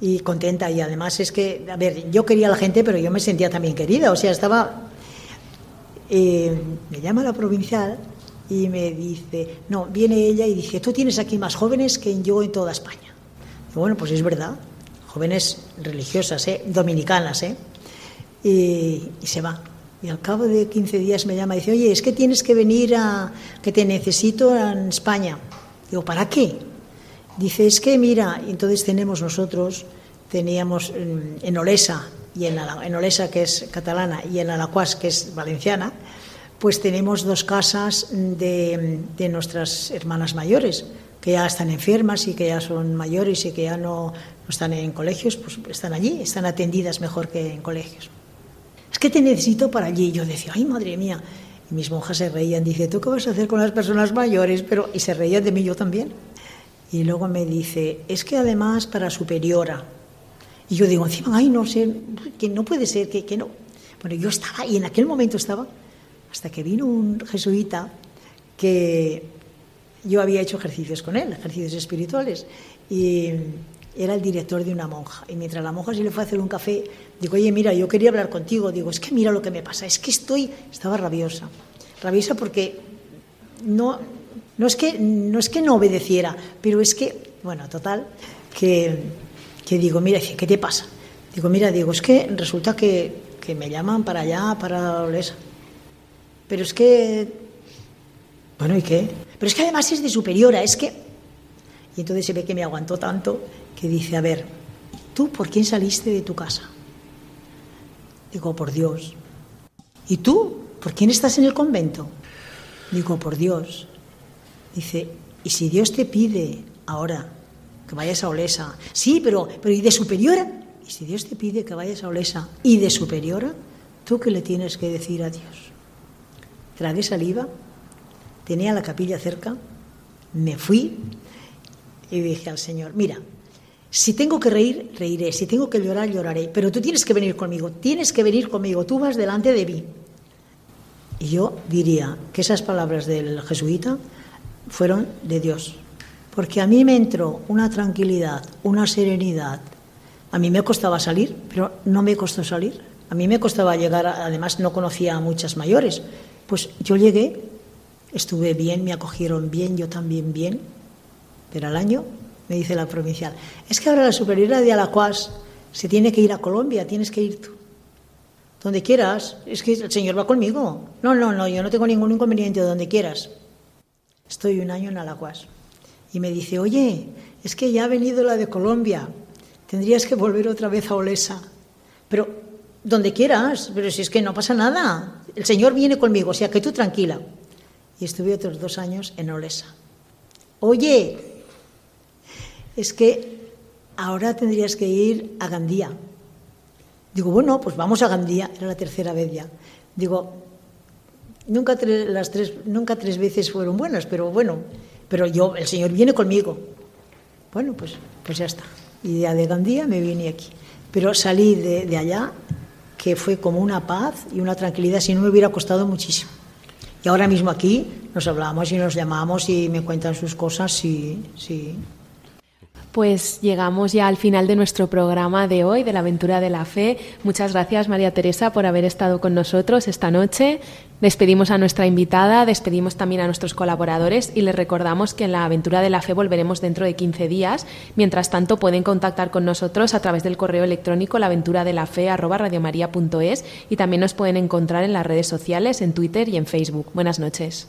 Y contenta. Y además es que, a ver, yo quería a la gente, pero yo me sentía también querida. O sea, estaba. Eh, me llama la provincial y me dice, no, viene ella y dice, tú tienes aquí más jóvenes que yo en toda España. Y bueno, pues es verdad, jóvenes religiosas, ¿eh? dominicanas, ¿eh? Y, se va. Y al cabo de 15 días me llama y dice, oye, es que tienes que venir a, que te necesito en España. Digo, ¿para qué? Dice, es que mira, entonces tenemos nosotros, teníamos en, Olesa, y en, en, Olesa, que es catalana, y en Alacuas, que es valenciana, pues tenemos dos casas de, de, nuestras hermanas mayores, que ya están enfermas y que ya son mayores y que ya no, no están en colegios, pues están allí, están atendidas mejor que en colegios es que te necesito para allí. Y yo decía, ay, madre mía. Y mis monjas se reían, dice, ¿tú qué vas a hacer con las personas mayores? Pero, y se reían de mí yo también. Y luego me dice, es que además para superiora. Y yo digo, encima, ay, no sé, que no puede ser, que, que no. Bueno, yo estaba, y en aquel momento estaba, hasta que vino un jesuita que yo había hecho ejercicios con él, ejercicios espirituales, y era el director de una monja. Y mientras la monja se le fue a hacer un café, digo, oye, mira, yo quería hablar contigo. Digo, es que mira lo que me pasa, es que estoy, estaba rabiosa. Rabiosa porque no, no, es, que, no es que no obedeciera, pero es que, bueno, total, que, que digo, mira, ¿qué te pasa? Digo, mira, digo, es que resulta que, que me llaman para allá, para. Pero es que, bueno, ¿y qué? Pero es que además es de superiora, es que... Y entonces se ve que me aguantó tanto que dice, a ver, ¿tú por quién saliste de tu casa? Digo, por Dios. ¿Y tú? ¿Por quién estás en el convento? Digo, por Dios. Dice, ¿y si Dios te pide ahora que vayas a Olesa? Sí, pero, pero ¿y de superiora? ¿Y si Dios te pide que vayas a Olesa y de superiora? ¿Tú qué le tienes que decir a Dios? Tragué saliva, tenía la capilla cerca, me fui y dije al Señor, mira, si tengo que reír, reiré. Si tengo que llorar, lloraré. Pero tú tienes que venir conmigo. Tienes que venir conmigo. Tú vas delante de mí. Y yo diría que esas palabras del jesuita fueron de Dios. Porque a mí me entró una tranquilidad, una serenidad. A mí me costaba salir, pero no me costó salir. A mí me costaba llegar, además no conocía a muchas mayores. Pues yo llegué, estuve bien, me acogieron bien, yo también bien. Pero al año me dice la provincial. Es que ahora la superiora de Alacuas se tiene que ir a Colombia, tienes que ir tú. Donde quieras. Es que el Señor va conmigo. No, no, no, yo no tengo ningún inconveniente donde quieras. Estoy un año en Alacuas. y me dice, oye, es que ya ha venido la de Colombia, tendrías que volver otra vez a Olesa. Pero donde quieras, pero si es que no pasa nada, el Señor viene conmigo, o sea que tú tranquila. Y estuve otros dos años en Olesa. Oye, es que ahora tendrías que ir a Gandía. Digo, bueno, pues vamos a Gandía, era la tercera vez ya. Digo, nunca tres, las tres, nunca tres veces fueron buenas, pero bueno, pero yo, el Señor viene conmigo. Bueno, pues, pues ya está. Y de Gandía me vine aquí. Pero salí de, de allá, que fue como una paz y una tranquilidad, si no me hubiera costado muchísimo. Y ahora mismo aquí nos hablamos y nos llamamos y me cuentan sus cosas y sí. Pues llegamos ya al final de nuestro programa de hoy, de la aventura de la fe. Muchas gracias, María Teresa, por haber estado con nosotros esta noche. Despedimos a nuestra invitada, despedimos también a nuestros colaboradores y les recordamos que en la aventura de la fe volveremos dentro de 15 días. Mientras tanto, pueden contactar con nosotros a través del correo electrónico laventuradelafe.es y también nos pueden encontrar en las redes sociales, en Twitter y en Facebook. Buenas noches.